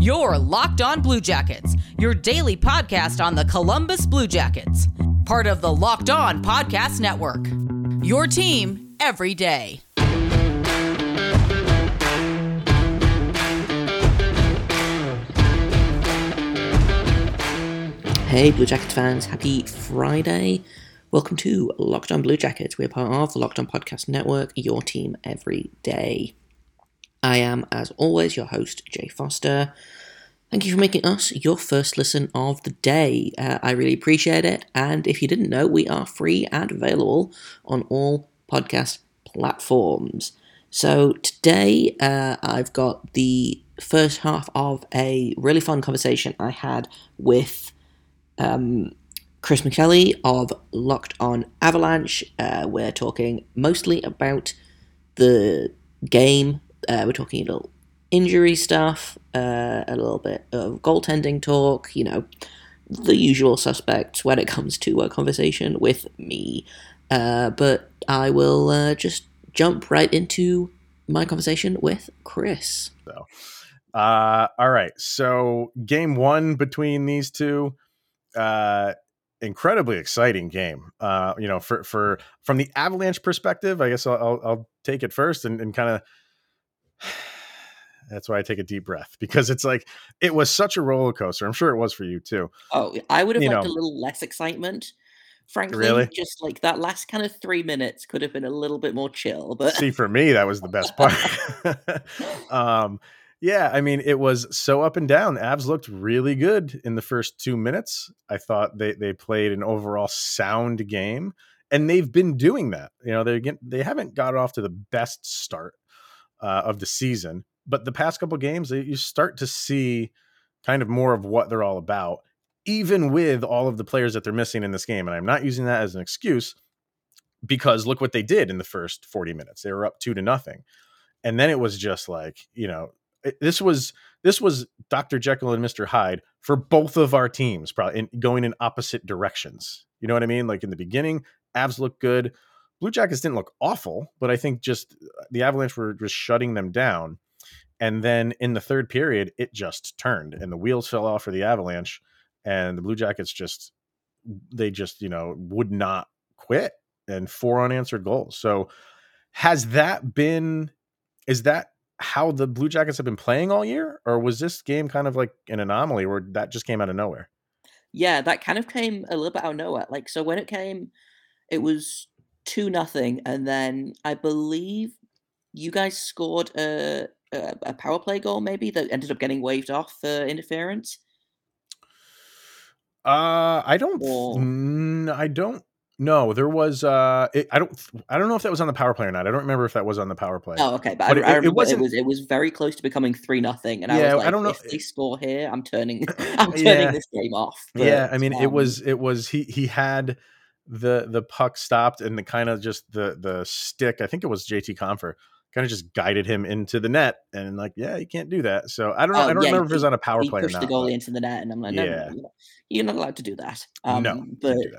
Your Locked On Blue Jackets, your daily podcast on the Columbus Blue Jackets, part of the Locked On Podcast Network. Your team every day. Hey, Blue Jackets fans, happy Friday. Welcome to Locked On Blue Jackets. We're part of the Locked On Podcast Network, your team every day. I am, as always, your host, Jay Forster. Thank you for making us your first listen of the day. Uh, I really appreciate it. And if you didn't know, we are free and available on all podcast platforms. So today, uh, I've got the first half of a really fun conversation I had with um, Chris McKelly of Locked On Avalanche. Uh, we're talking mostly about the game. Uh, we're talking a little injury stuff, uh, a little bit of goaltending talk, you know, the usual suspects when it comes to a conversation with me. Uh, but I will uh, just jump right into my conversation with Chris. So, uh, all right. So, game one between these two uh, incredibly exciting game. Uh, you know, for for from the Avalanche perspective, I guess I'll, I'll, I'll take it first and, and kind of. That's why I take a deep breath because it's like it was such a roller coaster. I'm sure it was for you too. Oh, I would have You liked know. a little less excitement. Frankly, Really? just like that last kind of three minutes could have been a little bit more chill. But See, for me, that was the best part. um, yeah, I mean, it was so up and down. Avs looked really good in the first two minutes. I thought they they played an overall sound game, and they've been doing that. You know, they they haven't got off to the best start uh, of the season, but the past couple games, you start to see kind of more of what they're all about, even with all of the players that they're missing in this game. And I'm not using that as an excuse because look what they did in the first 40 minutes. They were up two to nothing. And then it was just like, you know, this was this was Dr. Jekyll and Mr. Hyde for both of our teams, probably in, going in opposite directions. You know what I mean? Like in the beginning, Avs looked good. Blue Jackets didn't look awful, but I think just uh, the Avalanche were just shutting them down. And then in the third period, it just turned and the wheels fell off for the Avalanche. And the Blue Jackets just, they just, you know, would not quit and four unanswered goals. So has that been, is that how the Blue Jackets have been playing all year? Or was this game kind of like an anomaly where that just came out of nowhere? yeah, that kind of came a little bit out of nowhere. Like, so when it came, it was two nothing, and then I believe you guys scored a, a a power play goal, maybe that ended up getting waved off for interference. Uh, I don't, Or- mm, I don't know. There was, uh, it, I don't, I don't know if that was on the power play or not. I don't remember if that was on the power play. Oh, okay, but, But I, it- I it remember it, wasn't- was it was very close to becoming three nothing, and I Yeah, I was like, I don't know- if they score here, I'm turning, I'm turning Yeah. this game off. yeah i mean it um, was it was he he had the the puck stopped and the kind of just the the stick i think it was JT Compher kind of just guided him into the net and like yeah you can't do that so i don't know Oh, i don't yeah, remember if it was on a power he play or pushed not the goalie into the net, and I'm like, no, Yeah. no, you're not, allowed to do that. Um, no but that.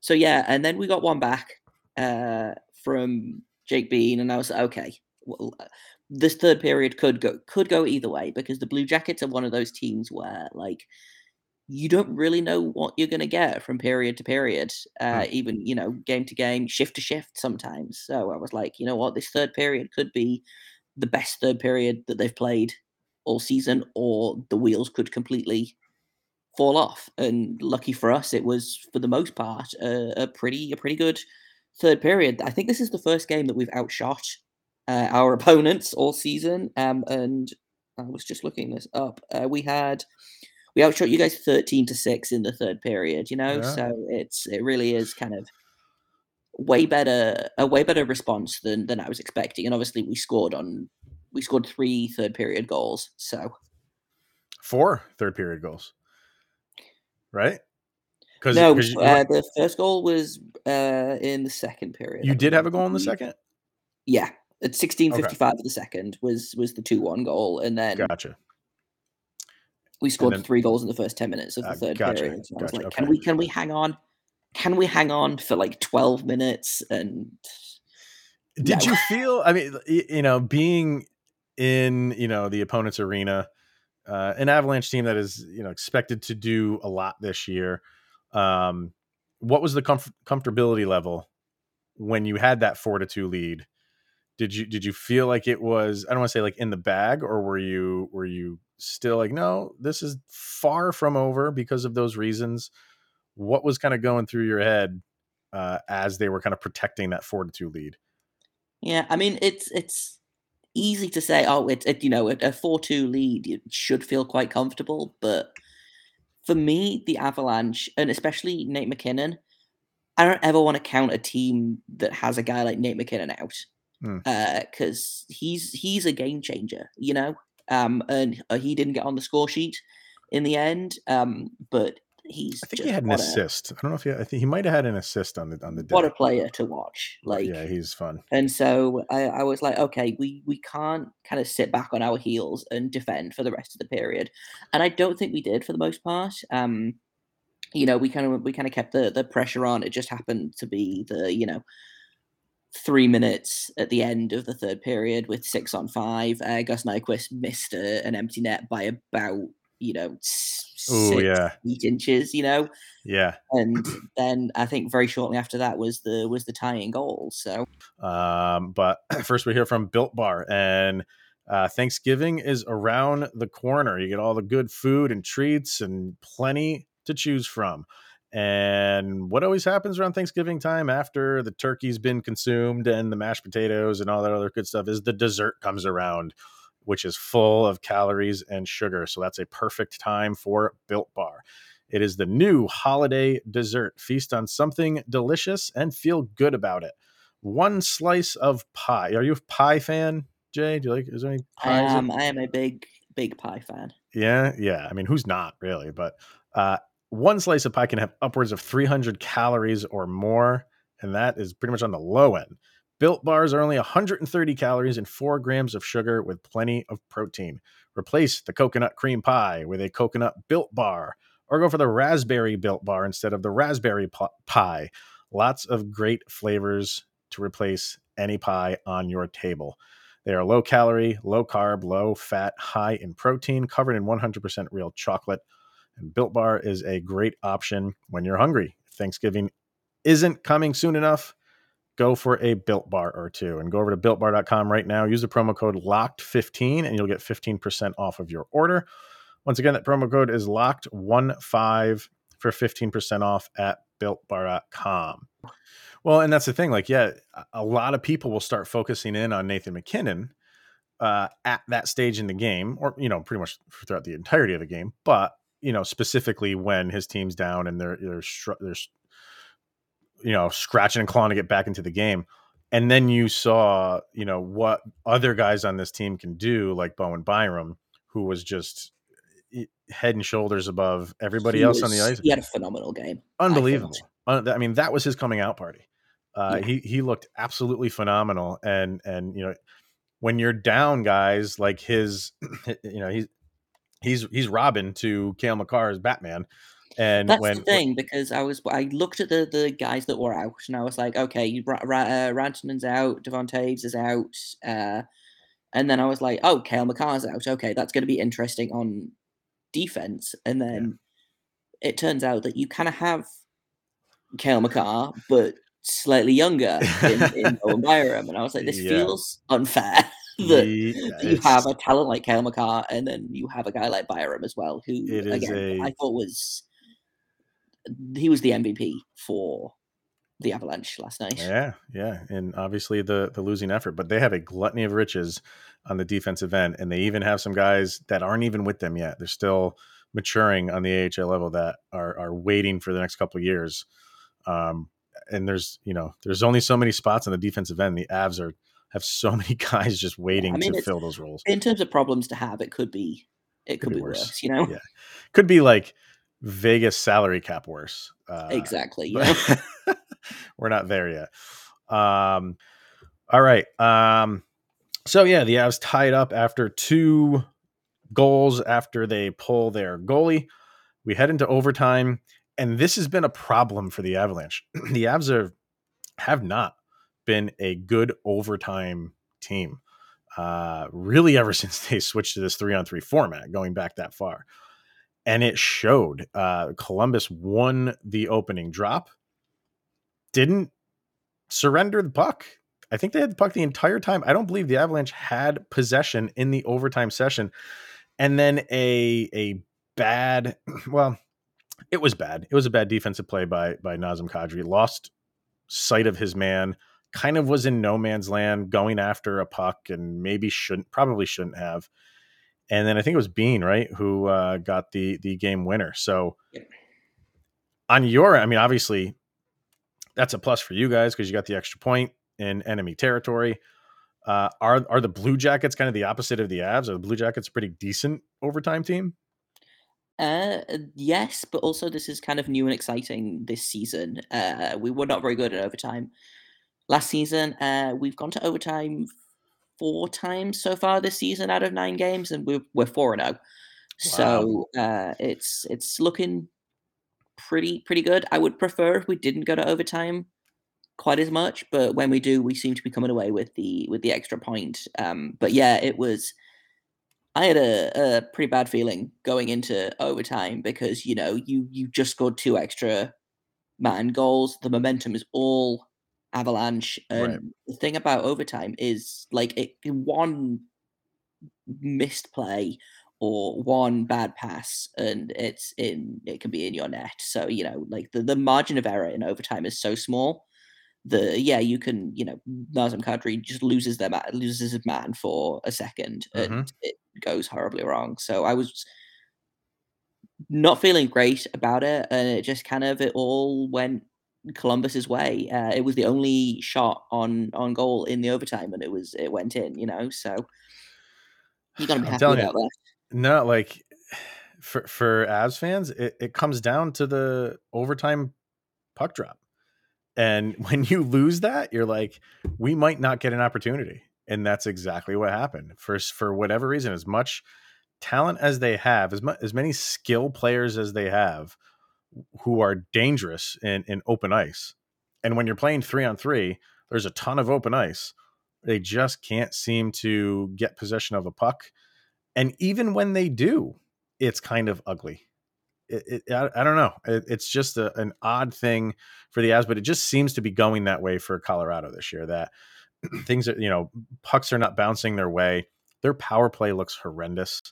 so yeah, and then we got one back uh, from Jake Bean, and I was like, okay. Well, uh, this third period could go could go either way because the Blue Jackets are one of those teams where like you don't really know what you're going to get from period to period, uh, Hmm. even you know game to game, shift to shift sometimes. So I was like, you know what, this third period could be the best third period that they've played all season, or the wheels could completely fall off. And lucky for us, it was for the most part a, a pretty a pretty good third period. I think this is the first game that we've outshot uh, our opponents all season. Um, and I was just looking this up. Uh, we had we outshot you guys thirteen to six in the third period. You know, Yeah. so it's it really is kind of way better a way better response than than I was expecting. And obviously, we scored on we scored three third period goals. So four third period goals right because no, you, uh, the first goal was uh, in the second period. You did have a goal in the second Yeah, at sixteen fifty five of the second was was the two one goal, and then gotcha we scored then- three goals in the first ten minutes of the Uh, third gotcha, period. So gotcha, like, can we can we hang on? Can we hang on for like twelve minutes? And Did No. you feel? I mean, you know, being in you know the opponent's arena, uh, an Avalanche team that is you know expected to do a lot this year. Um, what was the comf- comfortability level when you had that four to two lead? Did you did you feel like it was I don't want to say like in the bag or were you were you still like no this is far from over because of those reasons? What was kind of going through your head uh, as they were kind of protecting that four to two lead? Yeah, I mean it's it's easy to say. Oh, it's it, you know a four two lead it should feel quite comfortable, but for me, the Avalanche and especially Nate MacKinnon, I don't ever want to count a team that has a guy like Nate MacKinnon out because mm. uh, he's he's a game changer, you know. Um, and uh, he didn't get on the score sheet in the end, um, but he's. I think he had an assist. I don't know if he. I think he might have had an assist on the on the. Day. What a player to watch! Like, yeah, he's fun. And so I, I was like, okay, we we can't kind of sit back on our heels and defend for the rest of the period, and I don't think we did for the most part. Um, you know, we kind of we kind of kept the the pressure on. It just happened to be the you know three minutes at the end of the third period with six on five. Uh, Gus Nyquist missed a, an empty net by about you know Oh yeah, eight inches. You know. Yeah. And then I think very shortly after that was the was the tying goal. So. Um, but first we hear from Built Bar and. Uh, Thanksgiving is around the corner. You get all the good food and treats and plenty to choose from. And what always happens around Thanksgiving time after the turkey's been consumed and the mashed potatoes and all that other good stuff is the dessert comes around, which is full of calories and sugar. So that's a perfect time for Built Bar. It is the new holiday dessert. Feast on something delicious and feel good about it. One slice of pie. Are you a pie fan, Jay? Do you like? Is there any pies? I am. I am a big, big pie fan. Yeah, yeah. I mean, who's not really? But uh, one slice of pie can have upwards of 300 calories or more, and that is pretty much on the low end. Built bars are only 130 calories and 4 grams of sugar with plenty of protein. Replace the coconut cream pie with a coconut built bar, or go for the raspberry built bar instead of the raspberry pie. Lots of great flavors to replace any pie on your table. They are low calorie, low carb, low fat, high in protein, covered in 100% real chocolate. And Built Bar is a great option when you're hungry. Thanksgiving isn't coming soon enough, go for a Built Bar or two and go over to builtbar.com right now. Use the promo code LOCKED15 and you'll get 15% off of your order. Once again, that promo code is locked15 for 15% off at builtbar.com. Well, and that's the thing. Like, yeah, a lot of people will start focusing in on Nathan MacKinnon uh, at that stage in the game, or you know, pretty much throughout the entirety of the game. But you know, specifically when his team's down and they're they're they're you know scratching and clawing to get back into the game. And then you saw, you know, what other guys on this team can do, like Bowen Byram, who was just eh, head and shoulders above everybody he else was, on the ice. He had a phenomenal game. Unbelievable. I, I mean, that was his coming out party. Uh, yeah. He he looked absolutely phenomenal, and and you know, when you're down, guys like his, you know, he's he's he's Robin to Cale Makar's Batman. And that's when, the thing because I was I looked at the the guys that were out and I was like, okay, uh, Rantanen's out, Devon Toews is out, uh, and then I was like, oh, Cale Makar's out. Okay, that's going to be interesting on defense. And then yeah. it turns out that you kind of have Cale Makar, but slightly younger in, in Bowen Byram, and I was like, this yeah. feels unfair. That, yeah, you have a talent like Cale Makar and then you have a guy like Byram as well, who again a... I thought was he was the MVP for the Avalanche last night. Yeah, yeah, and obviously the the losing effort, but they have a gluttony of riches on the defensive end, and they even have some guys that aren't even with them yet. They're still maturing on the AHL level that are are waiting for the next couple of years. Um, and there's you know there's only so many spots on the defensive end. The Avs are have so many guys just waiting yeah, I mean, to fill those roles. In terms of problems to have, it could be it could, could be, worse. worse. You know, yeah, could be like Vegas salary cap worse. Uh, exactly. we're not there yet. Um, all right. Um, so yeah, the Avs tied up after two goals after they pull their goalie. We head into overtime, and this has been a problem for the Avalanche. the Avs are have not been a good overtime team. uh, really ever since they switched to this three on three format, going back that far. And it showed. Uh, Columbus won the opening drop, didn't surrender the puck. I think they had the puck the entire time. I don't believe the Avalanche had possession in the overtime session. And then a a bad, well, it was bad. It was a bad defensive play by by Nazem Kadri. Lost sight of his man kind of was in no man's land going after a puck and maybe shouldn't probably shouldn't have. And then i think it was bean right who uh, got the the game winner. So on your i mean obviously that's a plus for you guys because you got the extra point in enemy territory. Uh, are are the blue jackets kind of the opposite of the avs? Are the blue jackets a pretty decent overtime team? Uh, yes, but also this is kind of new and exciting this season. Uh, we were not very good at overtime last season. Uh, we've gone to overtime four times so far this season out of nine games, and we're we're four and zero. Oh. So uh, it's it's looking pretty pretty good. I would prefer if we didn't go to overtime quite as much, but when we do, we seem to be coming away with the with the extra point. Um, but yeah, it was. I had a, a pretty bad feeling going into overtime because you know you you just scored two extra man goals. The momentum is all Avalanche. And right. the thing about overtime is like it one missed play or one bad pass and it's in it can be in your net. So, you know, like the, the margin of error in overtime is so small. The yeah, you can, you know, Nazem Kadri just loses their man, loses his man for a 2nd and mm-hmm. it goes horribly wrong. So I was not feeling great about it and it just kind of it all went Columbus's way. Uh, it was the only shot on on goal in the overtime, and it was it went in. You know, so you got to be happy about you, that. No, like for for Avs fans, it, it comes down to the overtime puck drop, and when you lose that, you're like, we might not get an opportunity, and that's exactly what happened. For for whatever reason, as much talent as they have, as much as many skill players as they have who are dangerous in, in open ice. And when you're playing three on three, there's a ton of open ice. They just can't seem to get possession of a puck. And even when they do, it's kind of ugly. It, it, I, I, don't know. It, it's just a, an odd thing for the Avs, but it just seems to be going that way for Colorado this year. That things are, you know, pucks are not bouncing their way. Their power play looks horrendous.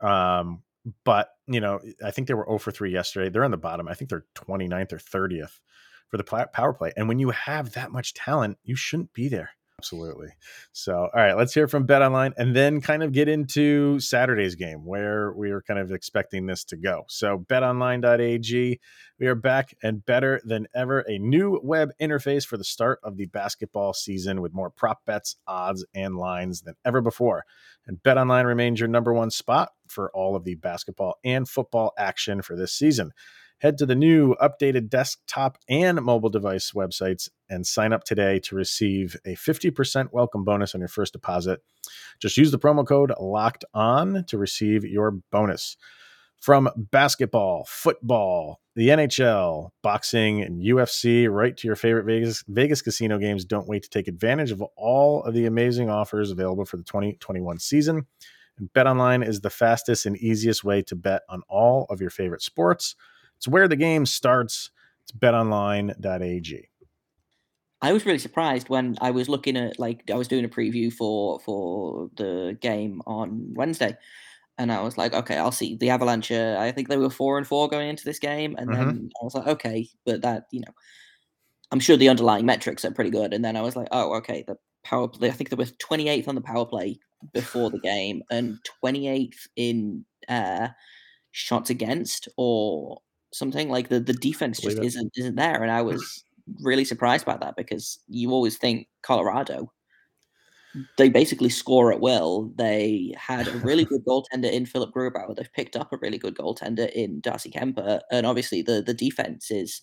Um, but you know, I think they were 0 for 3 yesterday. They're on the bottom. I think they're 29th or 30th for the power play. And when you have that much talent, you shouldn't be there. Absolutely. So, all right, let's hear from Bet Online and then kind of get into Saturday's game where we are kind of expecting this to go. So, betonline.ag, we are back and better than ever. A new web interface for the start of the basketball season with more prop bets, odds, and lines than ever before. And BetOnline remains your number one spot for all of the basketball and football action for this season. Head to the new updated desktop and mobile device websites and sign up today to receive a 50% welcome bonus on your first deposit. Just use the promo code locked on to receive your bonus. From basketball, football, the NHL, boxing, and UFC, right to your favorite Vegas, Vegas casino games, don't wait to take advantage of all of the amazing offers available for the 2021 season. And BetOnline is the fastest and easiest way to bet on all of your favorite sports. It's where the game starts. It's betonline.ag. I was really surprised when I was looking at like I was doing a preview for for the game on Wednesday, and I was like, okay, I'll see the Avalanche. I think they were four and four going into this game, and mm-hmm. then I was like, okay, but that you know, I'm sure the underlying metrics are pretty good. And then I was like, oh, okay, the power play. I think there was 28th on the power play before the game, and 28th in uh, shots against or something like the the defense just isn't isn't there, and I was really surprised by that because you always think Colorado. They basically score at will. They had a really good goaltender in Philip Grubauer. They've picked up a really good goaltender in Darcy Kuemper, and obviously the the defense is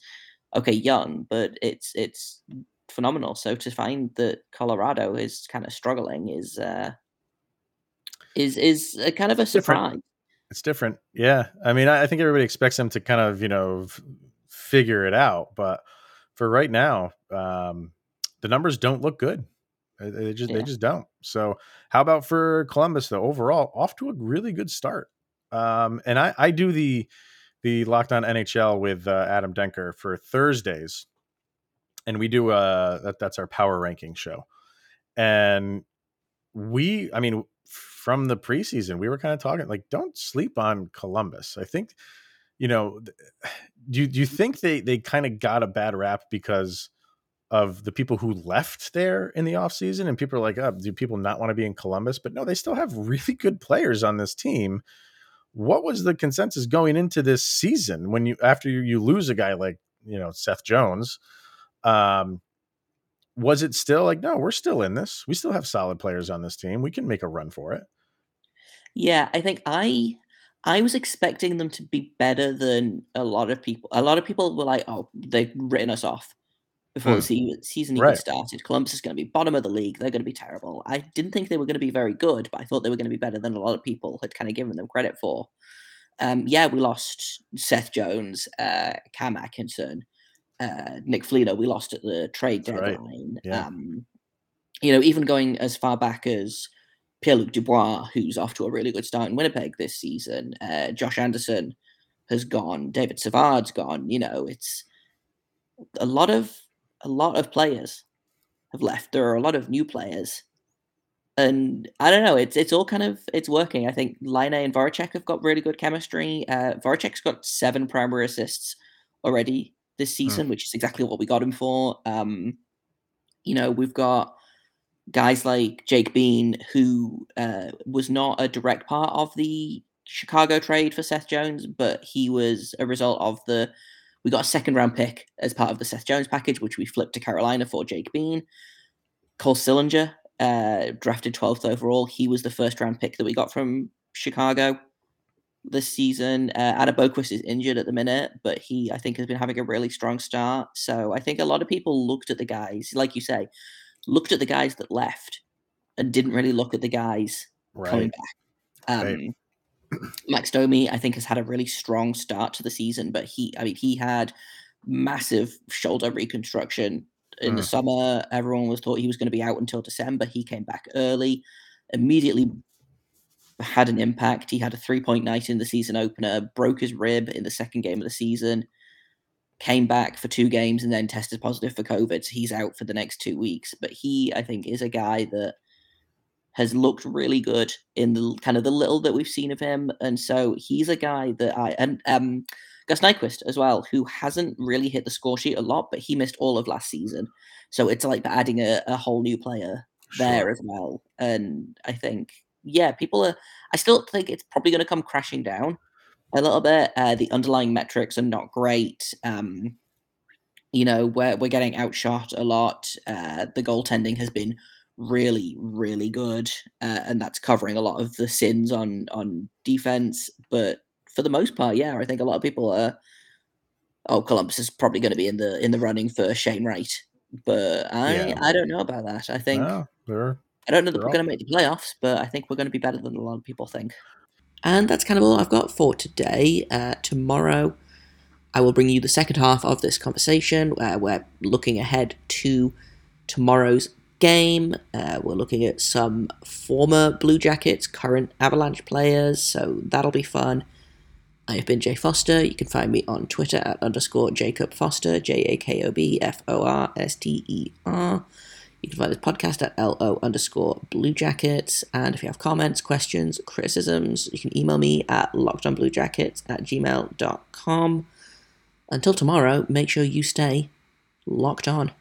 okay, young, but it's it's phenomenal. So to find that Colorado is kind of struggling is uh, is is a kind of a surprise. Different. It's different, yeah. I mean, I think everybody expects them to kind of you know f- figure it out, but for right now, um, the numbers don't look good. They just Yeah. they just don't. So how about for Columbus though? Overall, off to a really good start. Um, and I I do the the Locked On NHL with uh, Adam Denker for Thursdays, and we do uh that that's our power ranking show, and we I mean from the preseason we were kind of talking like don't sleep on Columbus. I think you know do you, do you think they they kind of got a bad rap because of the people who left there in the offseason and people are like oh, do people not want to be in columbus? But no they still have really good players on this team. What was the consensus going into this season when you after you, you lose a guy like you know seth jones um was it still like no we're still in this. We still have solid players on this team. We can make a run for it Yeah, I think I I was expecting them to be better than a lot of people. A lot of people were like, "Oh, they've written us off before Hmm. the se- season even Right. started. Columbus is going to be bottom of the league. They're going to be terrible." I didn't think they were going to be very good, but I thought they were going to be better than a lot of people had kind of given them credit for. Um, yeah, we lost Seth Jones, uh, Cam Atkinson, uh, Nick Foligno. We lost at the trade That's right. deadline. Yeah. Um, you know, even going as far back as Pierre Luc Dubois, who's off to a really good start in Winnipeg this season. Uh, Josh Anderson has gone. David Savard's gone. You know, it's a lot of a lot of players have left. There are a lot of new players, and I don't know. It's it's all kind of it's working. I think Laine and Voracek have got really good chemistry. Uh, Voracek's got seven primary assists already this season, which is exactly what we got him for. Um, you know, we've got guys like Jake Bean, who uh, was not a direct part of the Chicago trade for Seth Jones, but he was a result of the. We got a second round pick as part of the Seth Jones package, which we flipped to Carolina for Jake Bean. Cole Sillinger, uh, drafted 12th overall. He was the first round pick that we got from Chicago this season. Uh, Adam Boqvist is injured at the minute, but he, I think, has been having a really strong start. So I think a lot of people looked at the guys, like you say, looked at the guys that left and didn't really look at the guys coming back. Um, Right. Max Domi, I think, has had a really strong start to the season, but he, I mean, he had massive shoulder reconstruction in the Mm. summer. Everyone was thought he was going to be out until December. He came back early, immediately had an impact. He had a three point night in the season opener, broke his rib in the second game of the season, came back for two games, and then tested positive for COVID. So he's out for the next two weeks. But he, I think, is a guy that has looked really good in the kind of the little that we've seen of him. And so he's a guy that I and um Gus Nyquist as well, who hasn't really hit the score sheet a lot, but he missed all of last season. So it's like adding a, a whole new player there Sure. as well. And I think, yeah, people are. I still think it's probably going to come crashing down a little bit. Uh, the underlying metrics are not great. Um, you know, we're we're getting outshot a lot. Uh, the goaltending has been really, really good, uh, and that's covering a lot of the sins on on defense. But for the most part, yeah, I think a lot of people are. Oh, Columbus is probably going to be in the in the running for Shane Wright, but I Yeah. I don't know about that. I think I don't know that we're going to make the playoffs, but I think we're going to be better than a lot of people think. And that's kind of all I've got for today. Uh, tomorrow, I will bring you the second half of this conversation. Uh, we're looking ahead to tomorrow's game. Uh, we're looking at some former Blue Jackets, current Avalanche players, so that'll be fun. I have been Jay Forster. You can find me on Twitter at underscore Jakob Forster, J A K O B F O R S T E R. You can find this podcast at LO underscore Blue Jackets. And if you have comments, questions, criticisms, you can email me at lockedonbluejackets at gmail.com. Until tomorrow, make sure you stay locked on.